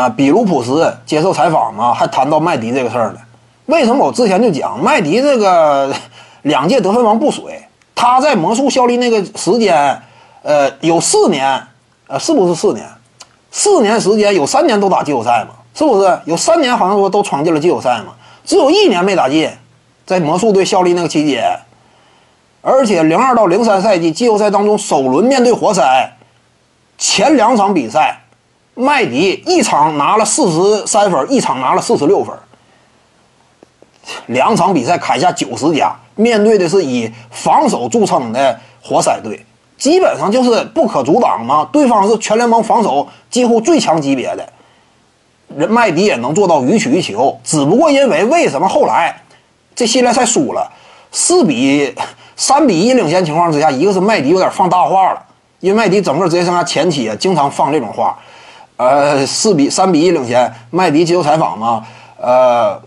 啊，比卢普斯接受采访嘛，还谈到麦迪这个事儿呢。为什么我之前就讲麦迪这个 两届得分王不水？他在魔术效力那个时间，呃，有四年，呃，是不是四年？四年时间有三年都打季后赛嘛？是不是？有三年好像说都闯进了季后赛嘛？只有一年没打进，在魔术队效力那个期间。而且零二到零三赛季季后赛当中，首轮面对活塞，前两场比赛，麦迪一场拿了四十三分，一场拿了四十六分，两场比赛砍下九十加，面对的是以防守著称的活塞队，基本上就是不可阻挡嘛。对方是全联盟防守几乎最强级别的，人麦迪也能做到予取予求。只不过因为为什么后来这系列赛输了，四比。三比一领先情况之下，一个是麦迪有点放大话了，因为麦迪整个职业生涯前期啊，经常放这种话。呃，四比三比一领先，麦迪接受采访嘛，呃，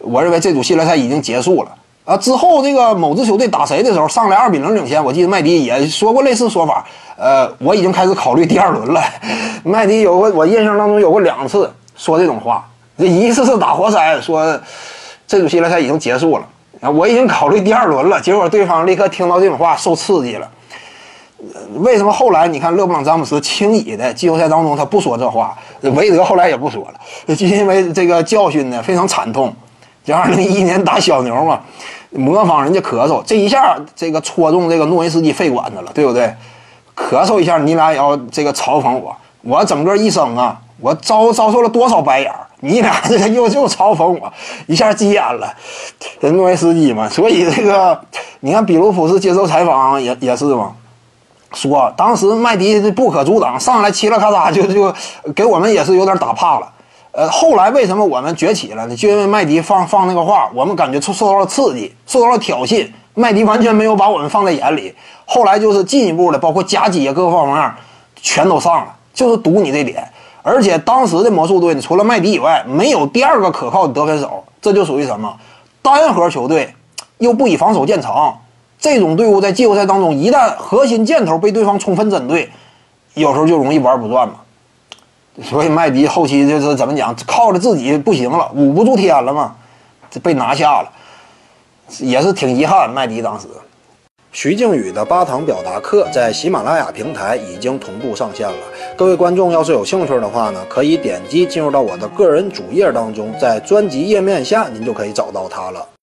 我认为这组系列赛已经结束了啊。之后这个某支球队打谁的时候，上来二比零领先，我记得麦迪也说过类似说法。呃，我已经开始考虑第二轮了。麦迪有过，我印象当中有过两次说这种话，这一次是打活塞，说这组系列赛已经结束了。啊，我已经考虑第二轮了，结果对方立刻听到这种话，受刺激了。为什么后来你看勒布朗詹姆斯轻易的季后赛当中他不说这话，韦德后来也不说了，就因为这个教训呢非常惨痛。就二零一一年打小牛嘛，模仿人家咳嗽，这一下这个戳中这个诺维斯基肺管子了，对不对？咳嗽一下，你俩也要这个嘲讽我，我整个一生啊，我遭遭受了多少白眼。你俩这个又又嘲讽我，一下急眼了，这诺维斯基嘛，所以这个你看比卢普斯接受采访也也是嘛，说当时麦迪不可阻挡，上来嘁啦咔嚓就就给我们也是有点打怕了。呃，后来为什么我们崛起了呢？就因为麦迪放放那个话，我们感觉受受到了刺激，受到了挑衅，麦迪完全没有把我们放在眼里。后来就是进一步的，包括夹击啊各个方面全都上了，就是赌你这点。而且当时的魔术队呢，除了麦迪以外，没有第二个可靠的得分手，这就属于什么单核球队，又不以防守见长。这种队伍在季后赛当中，一旦核心箭头被对方充分针对，有时候就容易玩不转嘛。所以麦迪后期就是怎么讲，靠着自己不行了，捂不住天了嘛，这被拿下了，也是挺遗憾。麦迪当时。徐静宇的八堂表达课在喜马拉雅平台已经同步上线了。各位观众要是有兴趣的话呢，可以点击进入到我的个人主页当中，在专辑页面下您就可以找到它了。